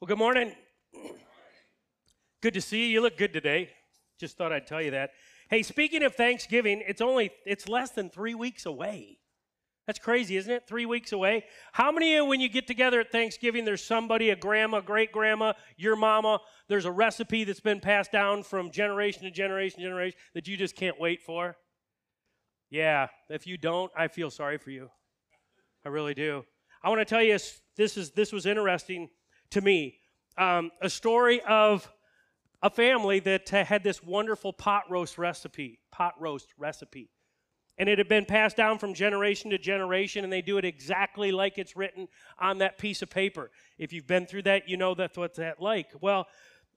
Well, good morning. Good to see you. You look good today. Just thought I'd tell you that. Hey, speaking of Thanksgiving, it's only it's less than 3 weeks away. That's crazy, isn't it? 3 weeks away. How many of you when you get together at Thanksgiving there's somebody, a grandma, great grandma, your mama, there's a recipe that's been passed down from generation to generation to generation that you just can't wait for? Yeah, if you don't, I feel sorry for you. I really do. I want to tell you this is this was interesting to me. Um, a story of a family that had this wonderful pot roast recipe, pot roast recipe. And it had been passed down from generation to generation, and they do it exactly like it's written on that piece of paper. If you've been through that, you know that's what that like. Well,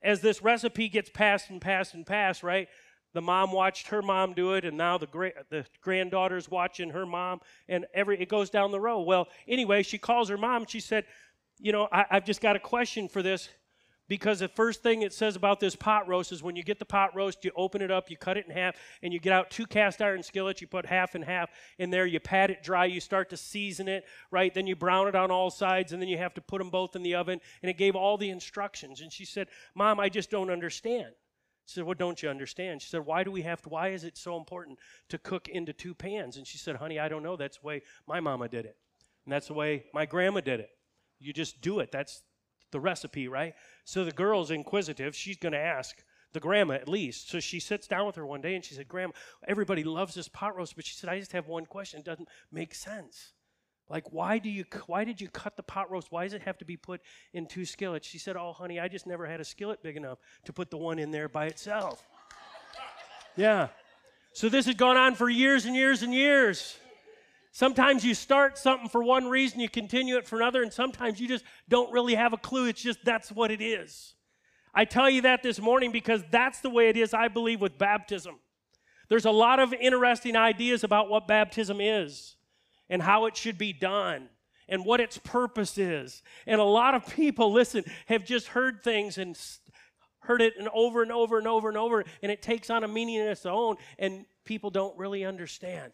as this recipe gets passed and passed and passed, right? The mom watched her mom do it, and now the great the granddaughter's watching her mom, and every it goes down the row. Well, anyway, she calls her mom. She said, "You know, I, I've just got a question for this because the first thing it says about this pot roast is when you get the pot roast, you open it up, you cut it in half, and you get out two cast iron skillets. You put half and half in there, you pat it dry, you start to season it, right? Then you brown it on all sides, and then you have to put them both in the oven. And it gave all the instructions. And she said, Mom, I just don't understand. She said, What don't you understand? She said, Why do we have to, why is it so important to cook into two pans? And she said, Honey, I don't know. That's the way my mama did it. And that's the way my grandma did it. You just do it. That's the recipe, right? So the girl's inquisitive. She's going to ask the grandma at least. So she sits down with her one day and she said, Grandma, everybody loves this pot roast, but she said, I just have one question. It doesn't make sense. Like, why do you why did you cut the pot roast? Why does it have to be put in two skillets? She said, Oh, honey, I just never had a skillet big enough to put the one in there by itself. yeah. So this has gone on for years and years and years. Sometimes you start something for one reason, you continue it for another, and sometimes you just don't really have a clue. It's just that's what it is. I tell you that this morning because that's the way it is, I believe, with baptism. There's a lot of interesting ideas about what baptism is and how it should be done and what its purpose is. And a lot of people, listen, have just heard things and heard it and over and over and over and over, and it takes on a meaning of its own, and people don't really understand.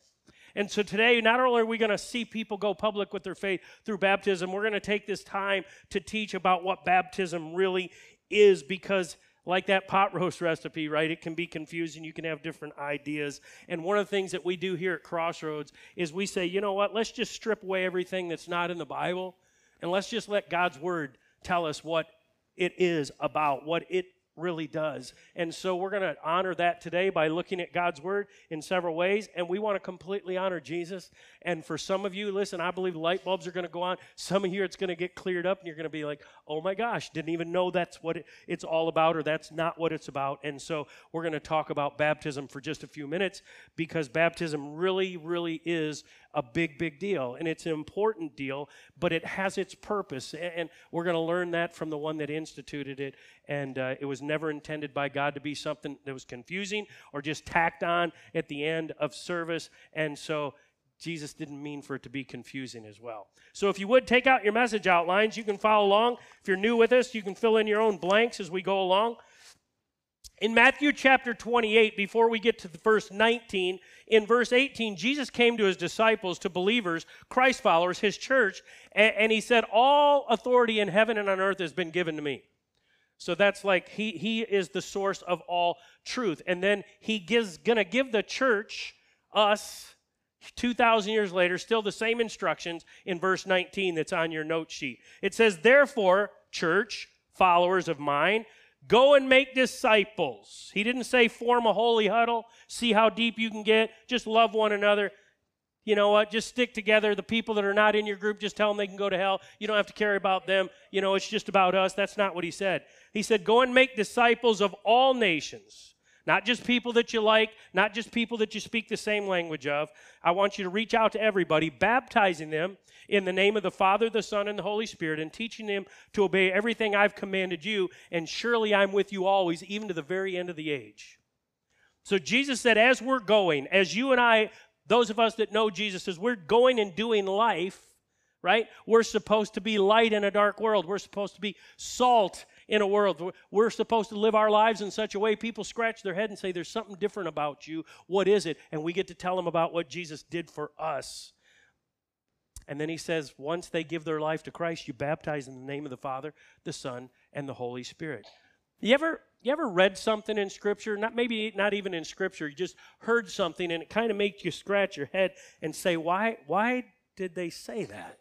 And so today, not only are we going to see people go public with their faith through baptism, we're going to take this time to teach about what baptism really is because like that pot roast recipe, right? It can be confusing. You can have different ideas. And one of the things that we do here at Crossroads is we say, you know what? Let's just strip away everything that's not in the Bible and let's just let God's word tell us what it is about, what it really does. And so we're going to honor that today by looking at God's word in several ways. And we want to completely honor Jesus. And for some of you, listen, I believe light bulbs are going to go on. Some of you, it's going to get cleared up, and you're going to be like, oh my gosh, didn't even know that's what it, it's all about, or that's not what it's about. And so we're going to talk about baptism for just a few minutes because baptism really, really is a big, big deal. And it's an important deal, but it has its purpose. And we're going to learn that from the one that instituted it. And uh, it was never intended by God to be something that was confusing or just tacked on at the end of service. And so Jesus didn't mean for it to be confusing as well. So if you would take out your message outlines, you can follow along. If you're new with us, you can fill in your own blanks as we go along. In Matthew chapter 28, before we get to the verse 19, in verse 18, Jesus came to his disciples, to believers, Christ followers, his church, and, and he said, All authority in heaven and on earth has been given to me. So that's like he, he is the source of all truth. And then he gives gonna give the church, us, 2,000 years later, still the same instructions in verse 19 that's on your note sheet. It says, Therefore, church, followers of mine, Go and make disciples. He didn't say form a holy huddle, see how deep you can get, just love one another. You know what? Just stick together. The people that are not in your group, just tell them they can go to hell. You don't have to care about them. You know, it's just about us. That's not what he said. He said, Go and make disciples of all nations. Not just people that you like, not just people that you speak the same language of. I want you to reach out to everybody, baptizing them in the name of the Father, the Son, and the Holy Spirit, and teaching them to obey everything I've commanded you, and surely I'm with you always, even to the very end of the age. So Jesus said, as we're going, as you and I, those of us that know Jesus, as we're going and doing life, right? We're supposed to be light in a dark world. We're supposed to be salt in a world. We're supposed to live our lives in such a way people scratch their head and say, There's something different about you. What is it? And we get to tell them about what Jesus did for us. And then he says, once they give their life to Christ, you baptize in the name of the Father, the Son, and the Holy Spirit. You ever you ever read something in Scripture? Not maybe not even in Scripture. You just heard something, and it kind of makes you scratch your head and say, "Why? Why did they say that?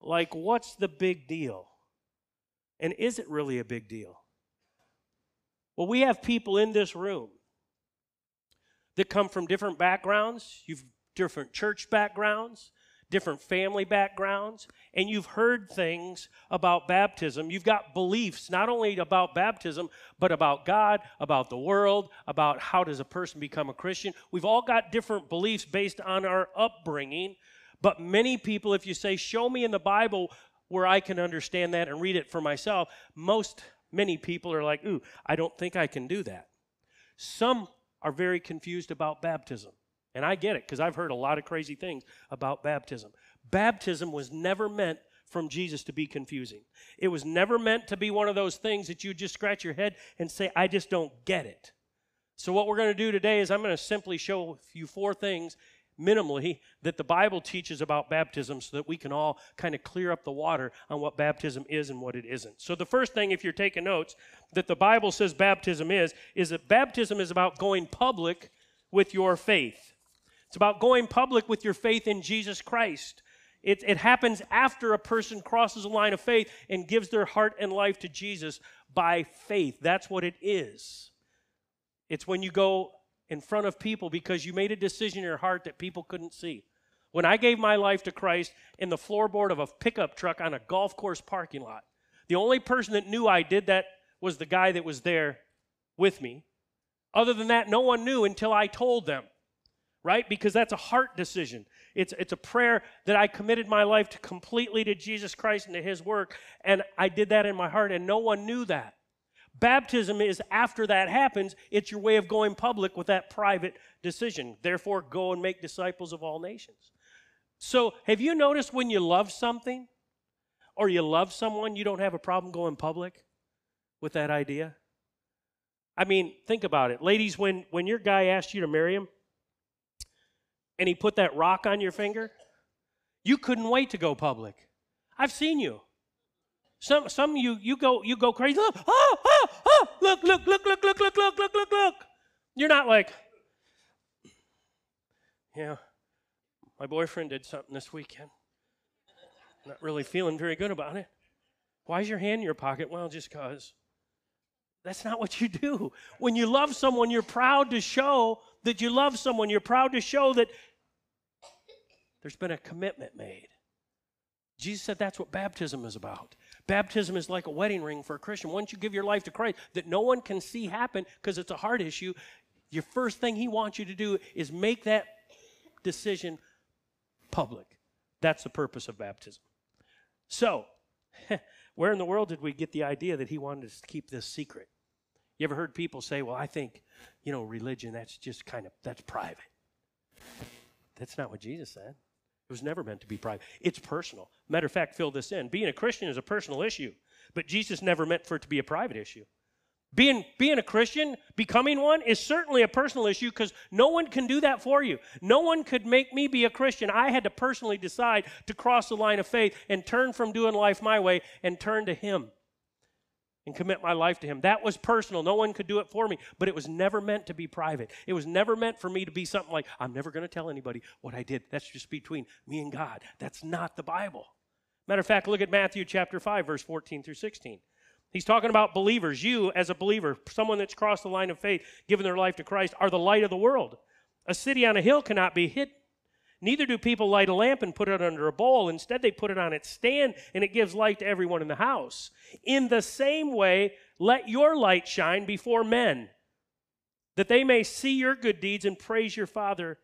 Like, what's the big deal? And is it really a big deal?" Well, we have people in this room that come from different backgrounds. You've different church backgrounds different family backgrounds, and you've heard things about baptism. You've got beliefs not only about baptism, but about God, about the world, about how does a person become a Christian. We've all got different beliefs based on our upbringing, but many people, if you say, Show me in the Bible where I can understand that and read it for myself, most, many people are like, Ooh, I don't think I can do that. Some are very confused about baptism. And I get it because I've heard a lot of crazy things about baptism. Baptism was never meant from Jesus to be confusing. It was never meant to be one of those things that you just scratch your head and say, I just don't get it. So, what we're going to do today is I'm going to simply show you four things, minimally, that the Bible teaches about baptism so that we can all kind of clear up the water on what baptism is and what it isn't. So, the first thing, if you're taking notes, that the Bible says baptism is, is that baptism is about going public with your faith. It's about going public with your faith in Jesus Christ. It, it happens after a person crosses a line of faith and gives their heart and life to Jesus by faith. That's what it is. It's when you go in front of people because you made a decision in your heart that people couldn't see. When I gave my life to Christ in the floorboard of a pickup truck on a golf course parking lot, the only person that knew I did that was the guy that was there with me. Other than that, no one knew until I told them right? Because that's a heart decision. It's, it's a prayer that I committed my life to completely to Jesus Christ and to His work, and I did that in my heart, and no one knew that. Baptism is after that happens, it's your way of going public with that private decision. Therefore, go and make disciples of all nations. So, have you noticed when you love something or you love someone, you don't have a problem going public with that idea? I mean, think about it. Ladies, when, when your guy asked you to marry him, and he put that rock on your finger, you couldn't wait to go public. I've seen you. Some some you you go you go crazy. Look, oh, oh, oh, look, look, look, look, look, look, look, look, look, look. You're not like, yeah, my boyfriend did something this weekend. Not really feeling very good about it. Why is your hand in your pocket? Well, just because. That's not what you do. When you love someone, you're proud to show that you love someone. You're proud to show that there's been a commitment made. Jesus said that's what baptism is about. Baptism is like a wedding ring for a Christian. Once you give your life to Christ, that no one can see happen because it's a heart issue, your first thing He wants you to do is make that decision public. That's the purpose of baptism. So, where in the world did we get the idea that He wanted us to keep this secret? You ever heard people say, well, I think, you know, religion, that's just kind of, that's private. That's not what Jesus said. It was never meant to be private. It's personal. Matter of fact, fill this in. Being a Christian is a personal issue, but Jesus never meant for it to be a private issue. Being, being a Christian, becoming one, is certainly a personal issue because no one can do that for you. No one could make me be a Christian. I had to personally decide to cross the line of faith and turn from doing life my way and turn to Him and commit my life to Him. That was personal. No one could do it for me, but it was never meant to be private. It was never meant for me to be something like, I'm never going to tell anybody what I did. That's just between me and God. That's not the Bible. Matter of fact, look at Matthew chapter 5, verse 14 through 16. He's talking about believers. You, as a believer, someone that's crossed the line of faith, given their life to Christ, are the light of the world. A city on a hill cannot be hid, Neither do people light a lamp and put it under a bowl. Instead, they put it on its stand, and it gives light to everyone in the house. In the same way, let your light shine before men, that they may see your good deeds and praise your Father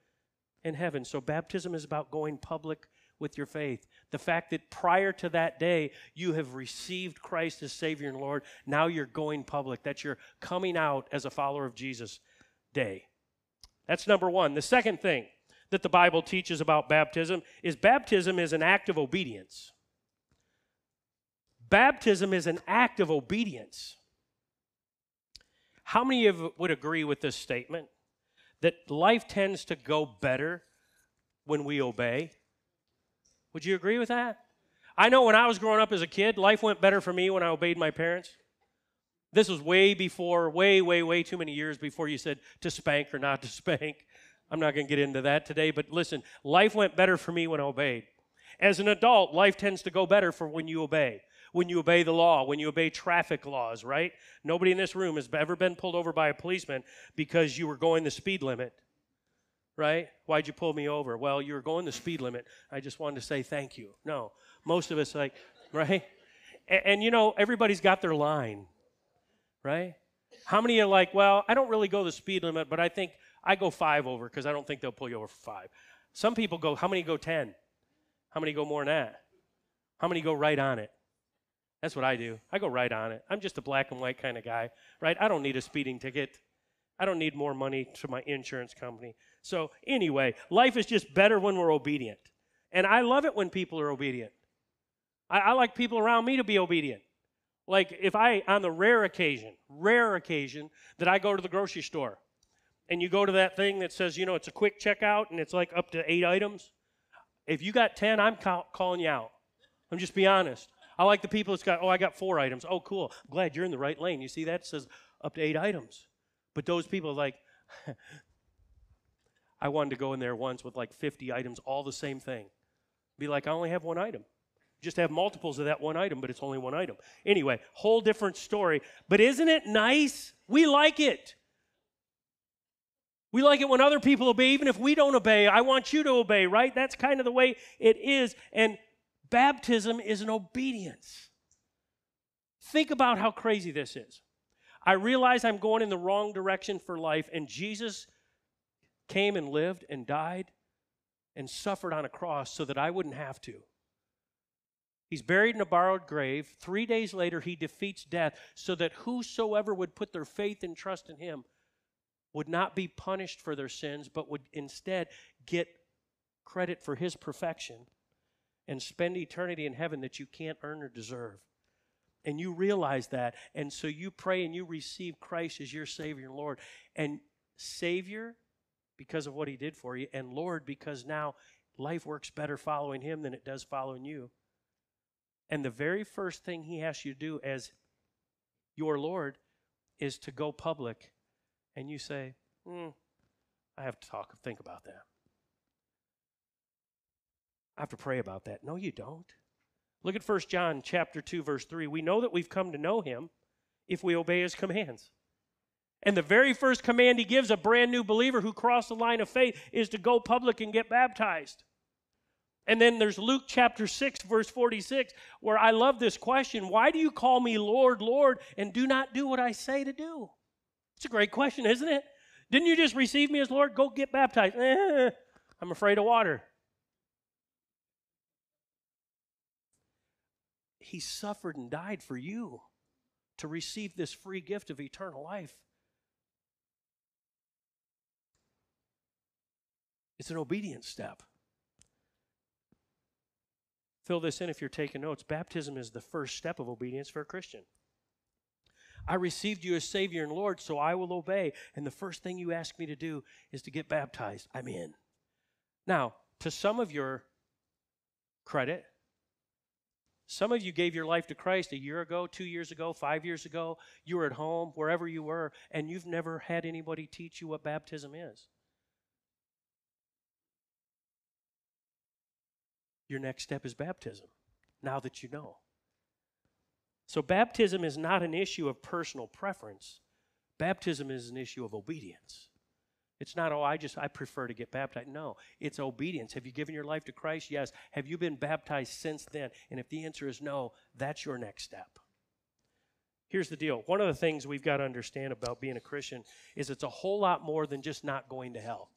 in heaven. So, baptism is about going public with your faith. The fact that prior to that day, you have received Christ as Savior and Lord. Now you're going public. That's your coming out as a follower of Jesus day. That's number one. The second thing that the Bible teaches about baptism is baptism is an act of obedience. Baptism is an act of obedience. How many of you would agree with this statement that life tends to go better when we obey? Would you agree with that? I know when I was growing up as a kid, life went better for me when I obeyed my parents. This was way before, way, way, way too many years before you said to spank or not to spank. I'm not going to get into that today, but listen, life went better for me when I obeyed. As an adult, life tends to go better for when you obey. When you obey the law, when you obey traffic laws, right? Nobody in this room has ever been pulled over by a policeman because you were going the speed limit, right? Why'd you pull me over? Well, you were going the speed limit. I just wanted to say thank you. No, most of us, like, right? And, and you know, everybody's got their line, right? How many are like, well, I don't really go the speed limit, but I think I go five over because I don't think they'll pull you over for five. Some people go, how many go 10? How many go more than that? How many go right on it? That's what I do. I go right on it. I'm just a black and white kind of guy, right? I don't need a speeding ticket. I don't need more money to my insurance company. So, anyway, life is just better when we're obedient. And I love it when people are obedient. I, I like people around me to be obedient. Like if I, on the rare occasion, rare occasion that I go to the grocery store and you go to that thing that says, you know, it's a quick checkout and it's like up to eight items. If you got 10, I'm call- calling you out. I'm just be honest. I like the people that's got, oh, I got four items. Oh, cool. I'm glad you're in the right lane. You see that? It says up to eight items. But those people are like, I wanted to go in there once with like 50 items, all the same thing. Be like, I only have one item. Just have multiples of that one item, but it's only one item. Anyway, whole different story. But isn't it nice? We like it. We like it when other people obey, even if we don't obey. I want you to obey, right? That's kind of the way it is. And baptism is an obedience. Think about how crazy this is. I realize I'm going in the wrong direction for life, and Jesus came and lived and died and suffered on a cross so that I wouldn't have to. He's buried in a borrowed grave. Three days later, he defeats death so that whosoever would put their faith and trust in him would not be punished for their sins, but would instead get credit for his perfection and spend eternity in heaven that you can't earn or deserve. And you realize that. And so you pray and you receive Christ as your Savior and Lord. And Savior, because of what He did for you, and Lord, because now life works better following Him than it does following you. And the very first thing He asks you to do as your Lord is to go public and you say, hmm, I have to talk, think about that. I have to pray about that. No, you don't. Look at 1 John chapter 2 verse 3. We know that we've come to know him if we obey his commands. And the very first command he gives a brand new believer who crossed the line of faith is to go public and get baptized. And then there's Luke chapter 6, verse 46, where I love this question Why do you call me Lord, Lord, and do not do what I say to do? It's a great question, isn't it? Didn't you just receive me as Lord? Go get baptized. Eh, I'm afraid of water. He suffered and died for you to receive this free gift of eternal life. It's an obedience step. Fill this in if you're taking notes. Baptism is the first step of obedience for a Christian. I received you as Savior and Lord, so I will obey. And the first thing you ask me to do is to get baptized. I'm in. Now, to some of your credit, some of you gave your life to Christ a year ago, two years ago, five years ago. You were at home, wherever you were, and you've never had anybody teach you what baptism is. Your next step is baptism, now that you know. So, baptism is not an issue of personal preference. Baptism is an issue of obedience. It's not, oh, I just, I prefer to get baptized. No, it's obedience. Have you given your life to Christ? Yes. Have you been baptized since then? And if the answer is no, that's your next step. Here's the deal one of the things we've got to understand about being a Christian is it's a whole lot more than just not going to hell.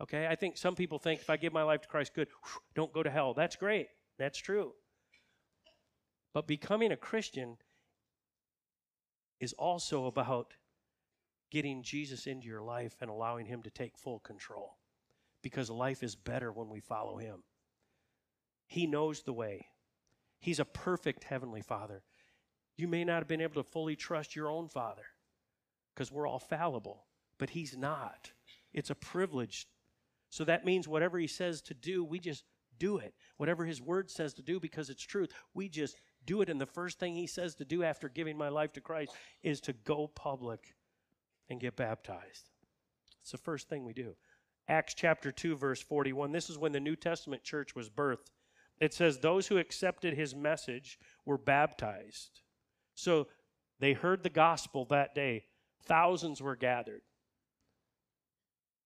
Okay? I think some people think if I give my life to Christ, good, don't go to hell. That's great. That's true. But becoming a Christian is also about getting Jesus into your life and allowing Him to take full control. Because life is better when we follow Him. He knows the way, He's a perfect Heavenly Father. You may not have been able to fully trust your own Father because we're all fallible, but He's not. It's a privilege. So that means whatever He says to do, we just do it. Whatever his word says to do because it's truth, we just do it. And the first thing he says to do after giving my life to Christ is to go public and get baptized. It's the first thing we do. Acts chapter 2, verse 41. This is when the New Testament church was birthed. It says, Those who accepted his message were baptized. So they heard the gospel that day. Thousands were gathered.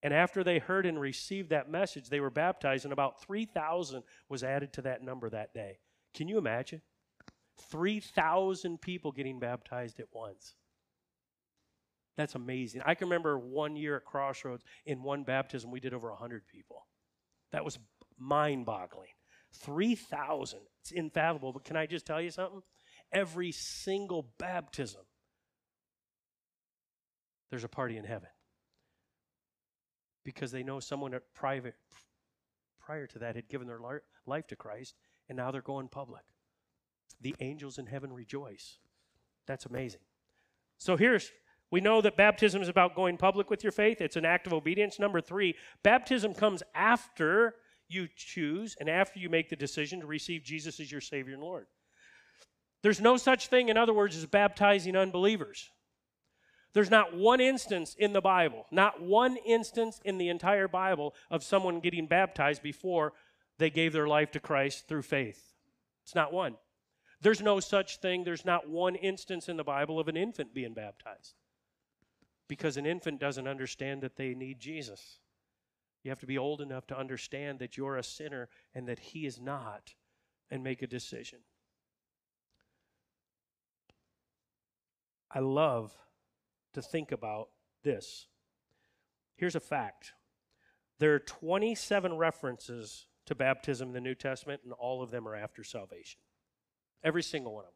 And after they heard and received that message, they were baptized, and about 3,000 was added to that number that day. Can you imagine? 3,000 people getting baptized at once. That's amazing. I can remember one year at Crossroads, in one baptism, we did over 100 people. That was mind boggling. 3,000. It's infathomable. But can I just tell you something? Every single baptism, there's a party in heaven. Because they know someone at private prior to that had given their life to Christ, and now they're going public. The angels in heaven rejoice. That's amazing. So here's we know that baptism is about going public with your faith. It's an act of obedience. Number three, baptism comes after you choose and after you make the decision to receive Jesus as your Savior and Lord. There's no such thing, in other words, as baptizing unbelievers. There's not one instance in the Bible, not one instance in the entire Bible of someone getting baptized before they gave their life to Christ through faith. It's not one. There's no such thing, there's not one instance in the Bible of an infant being baptized because an infant doesn't understand that they need Jesus. You have to be old enough to understand that you're a sinner and that He is not and make a decision. I love to think about this. Here's a fact there are 27 references to baptism in the New Testament, and all of them are after salvation. Every single one of them.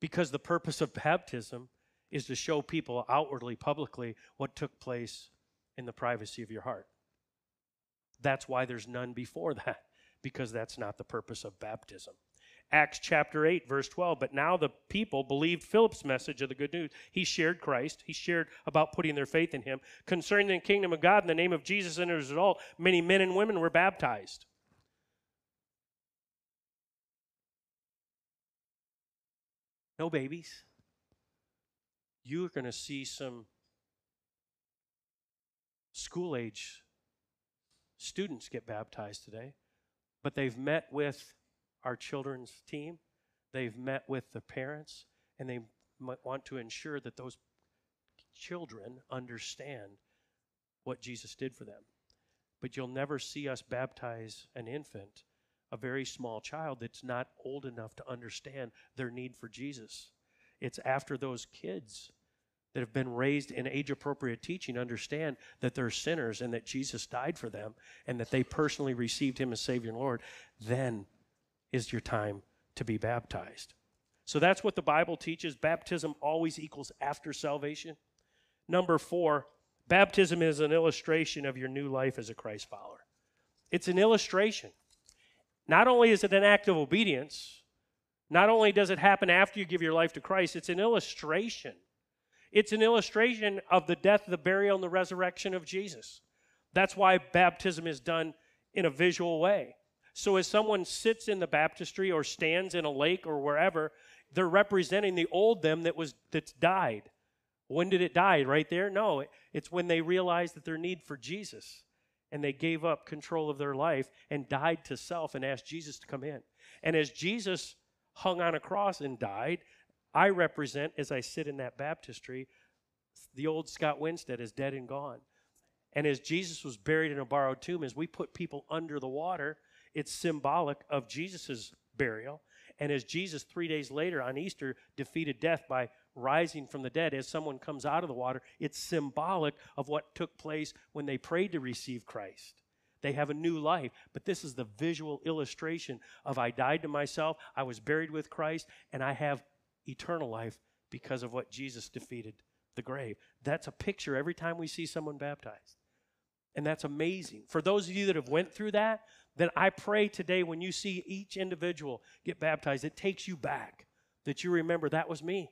Because the purpose of baptism is to show people outwardly, publicly, what took place in the privacy of your heart. That's why there's none before that, because that's not the purpose of baptism. Acts chapter 8, verse 12. But now the people believed Philip's message of the good news. He shared Christ. He shared about putting their faith in him. Concerning the kingdom of God in the name of Jesus, and as a result, many men and women were baptized. No babies you're going to see some school age students get baptized today, but they've met with our children's team, they've met with the parents, and they want to ensure that those children understand what Jesus did for them. But you'll never see us baptize an infant, a very small child that's not old enough to understand their need for Jesus. It's after those kids that have been raised in age appropriate teaching understand that they're sinners and that Jesus died for them and that they personally received him as Savior and Lord, then is your time to be baptized. So that's what the Bible teaches. Baptism always equals after salvation. Number four, baptism is an illustration of your new life as a Christ follower. It's an illustration. Not only is it an act of obedience, not only does it happen after you give your life to Christ, it's an illustration it's an illustration of the death, the burial, and the resurrection of Jesus. That's why baptism is done in a visual way. So as someone sits in the baptistry or stands in a lake or wherever, they're representing the old them that was that's died. When did it die? Right there? No, it's when they realized that their need for Jesus and they gave up control of their life and died to self and asked Jesus to come in. And as Jesus hung on a cross and died, I represent, as I sit in that baptistry, the old Scott Winstead is dead and gone. And as Jesus was buried in a borrowed tomb, as we put people under the water, it's symbolic of Jesus' burial. And as Jesus, three days later on Easter, defeated death by rising from the dead, as someone comes out of the water, it's symbolic of what took place when they prayed to receive Christ. They have a new life. But this is the visual illustration of I died to myself, I was buried with Christ, and I have eternal life because of what Jesus defeated the grave. That's a picture every time we see someone baptized. And that's amazing. For those of you that have went through that, then I pray today when you see each individual get baptized, it takes you back that you remember that was me.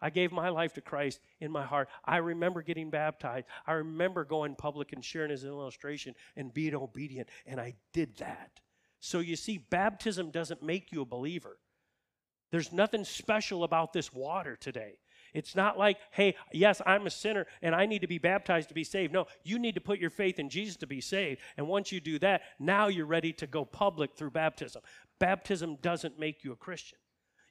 I gave my life to Christ in my heart. I remember getting baptized. I remember going public and sharing an illustration and being obedient. And I did that. So you see, baptism doesn't make you a believer. There's nothing special about this water today. It's not like, hey, yes, I'm a sinner and I need to be baptized to be saved. No, you need to put your faith in Jesus to be saved. And once you do that, now you're ready to go public through baptism. Baptism doesn't make you a Christian.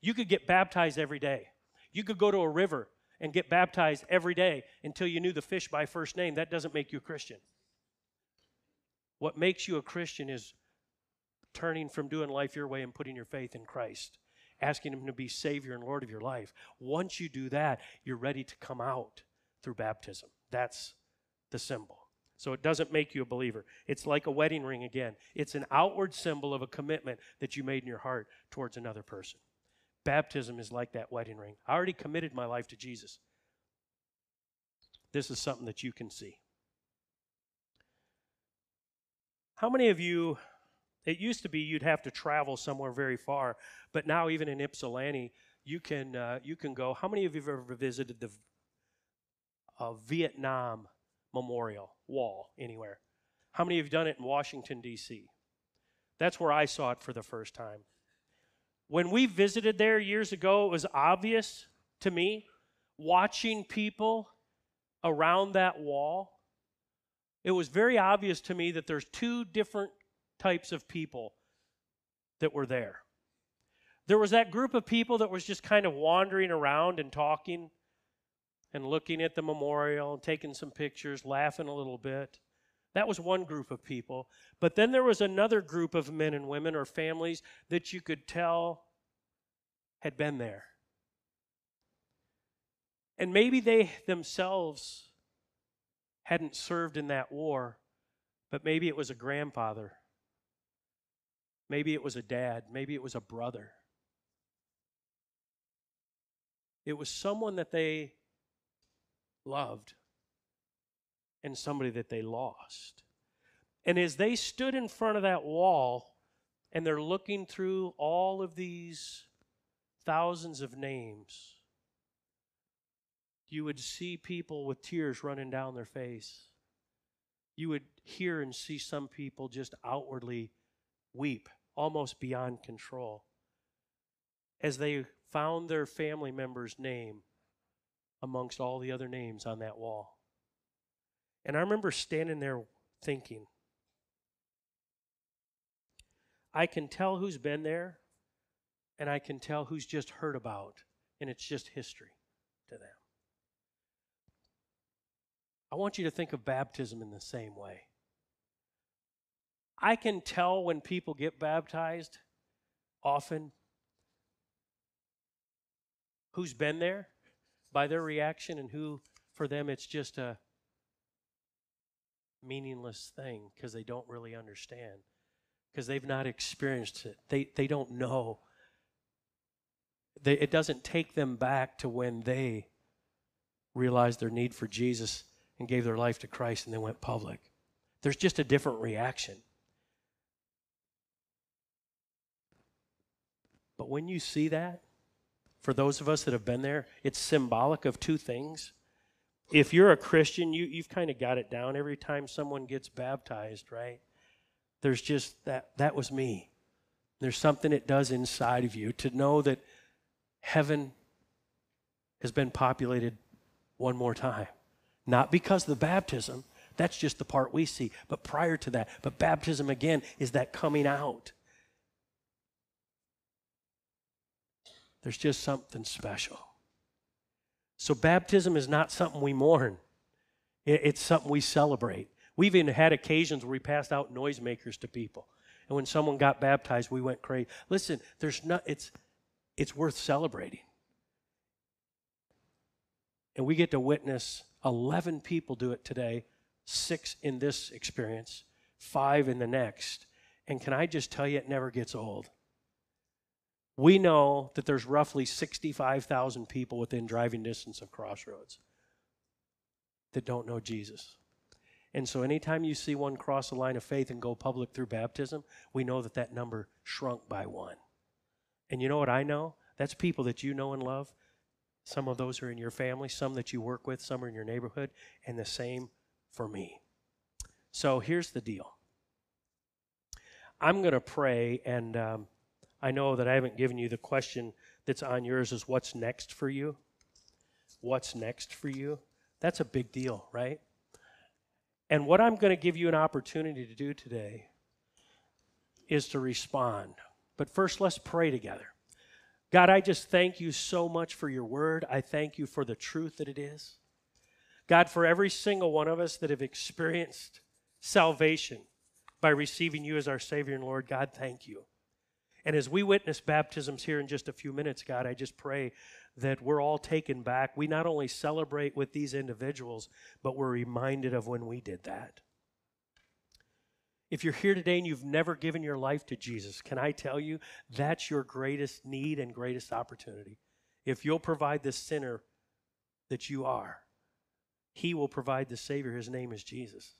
You could get baptized every day. You could go to a river and get baptized every day until you knew the fish by first name. That doesn't make you a Christian. What makes you a Christian is turning from doing life your way and putting your faith in Christ asking Him to be Savior and Lord of your life. Once you do that, you're ready to come out through baptism. That's the symbol. So it doesn't make you a believer. It's like a wedding ring again. It's an outward symbol of a commitment that you made in your heart towards another person. Baptism is like that wedding ring. I already committed my life to Jesus. This is something that you can see. How many of you it used to be you'd have to travel somewhere very far, but now even in Ypsilanti, you can uh, you can go. How many of you have ever visited the uh, Vietnam Memorial Wall anywhere? How many you done it in Washington D.C.? That's where I saw it for the first time. When we visited there years ago, it was obvious to me watching people around that wall. It was very obvious to me that there's two different types of people that were there. There was that group of people that was just kind of wandering around and talking and looking at the memorial and taking some pictures, laughing a little bit. That was one group of people. But then there was another group of men and women or families that you could tell had been there. And maybe they themselves hadn't served in that war, but maybe it was a grandfather Maybe it was a dad. Maybe it was a brother. It was someone that they loved and somebody that they lost. And as they stood in front of that wall and they're looking through all of these thousands of names, you would see people with tears running down their face. You would hear and see some people just outwardly weep almost beyond control as they found their family member's name amongst all the other names on that wall. And I remember standing there thinking, I can tell who's been there, and I can tell who's just heard about, and it's just history to them. I want you to think of baptism in the same way. I can tell when people get baptized often who's been there by their reaction and who for them it's just a meaningless thing because they don't really understand because they've not experienced it. They, they don't know. They, it doesn't take them back to when they realized their need for jesus and gave their life to christ and then went public. There's just a different reaction. But when you see that, for those of us that have been there, it's symbolic of two things. If you're a Christian, you, you've kind of got it down every time someone gets baptized, right? There's just that, that was me. There's something it does inside of you to know that heaven has been populated one more time. Not because of the baptism, that's just the part we see, but prior to that. But baptism, again, is that coming out. There's just something special. So, baptism is not something we mourn, it's something we celebrate. We've even had occasions where we passed out noisemakers to people. And when someone got baptized, we went crazy. Listen, there's not, it's, it's worth celebrating. And we get to witness 11 people do it today, six in this experience, five in the next. And can I just tell you, it never gets old we know that there's roughly 65,000 people within driving distance of Crossroads that don't know Jesus. And so anytime you see one cross the line of faith and go public through baptism, we know that that number shrunk by one. And you know what I know? That's people that you know and love. Some of those are in your family, some that you work with, some are in your neighborhood, and the same for me. So here's the deal I'm going to pray, and um, I know that I haven't given you the question that's on yours is what's next for you? What's next for you? That's a big deal, right? And what I'm going to give you an opportunity to do today is to respond. But first, let's pray together. God, I just thank you so much for your word. I thank you for the truth that it is. God, for every single one of us that have experienced salvation by receiving you as our Savior and Lord, God, thank you. And as we witness baptisms here in just a few minutes, God, I just pray that we're all taken back. We not only celebrate with these individuals, but we're reminded of when we did that. If you're here today and you've never given your life to Jesus, can I tell you that's your greatest need and greatest opportunity? If you'll provide the sinner that you are, He will provide the Savior. His name is Jesus.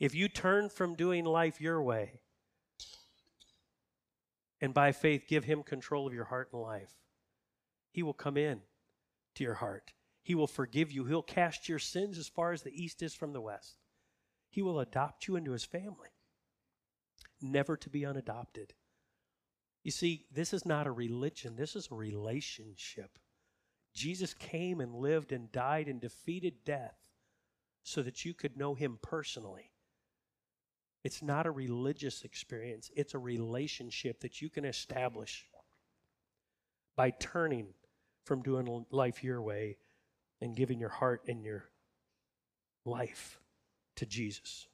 If you turn from doing life your way and by faith give Him control of your heart and life, He will come in to your heart. He will forgive you. He'll cast your sins as far as the east is from the west. He will adopt you into His family never to be unadopted. You see, this is not a religion, this is a relationship. Jesus came and lived and died and defeated death so that you could know him personally. It's not a religious experience, it's a relationship that you can establish by turning from doing life your way and giving your heart and your life to Jesus.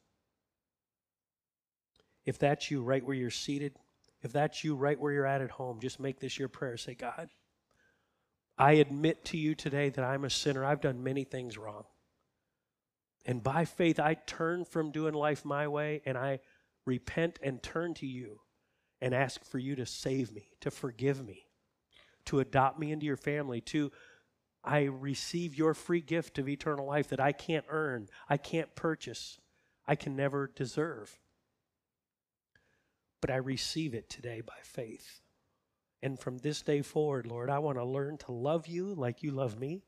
If that's you right where you're seated, if that's you right where you're at at home, just make this your prayer. Say, God, I admit to you today that I'm a sinner. I've done many things wrong. And by faith, I turn from doing life my way and I repent and turn to you and ask for you to save me, to forgive me, to adopt me into your family, to I receive your free gift of eternal life that I can't earn, I can't purchase, I can never deserve but I receive it today by faith. And from this day forward, Lord, I want to learn to love you like you love me.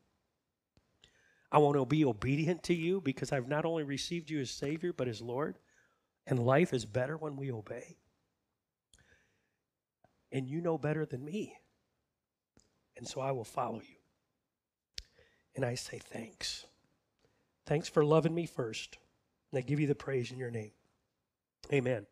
I want to be obedient to you because I've not only received you as Savior, but as Lord. And life is better when we obey. And you know better than me. And so I will follow you. And I say thanks. Thanks for loving me first. And I give you the praise in your name. Amen.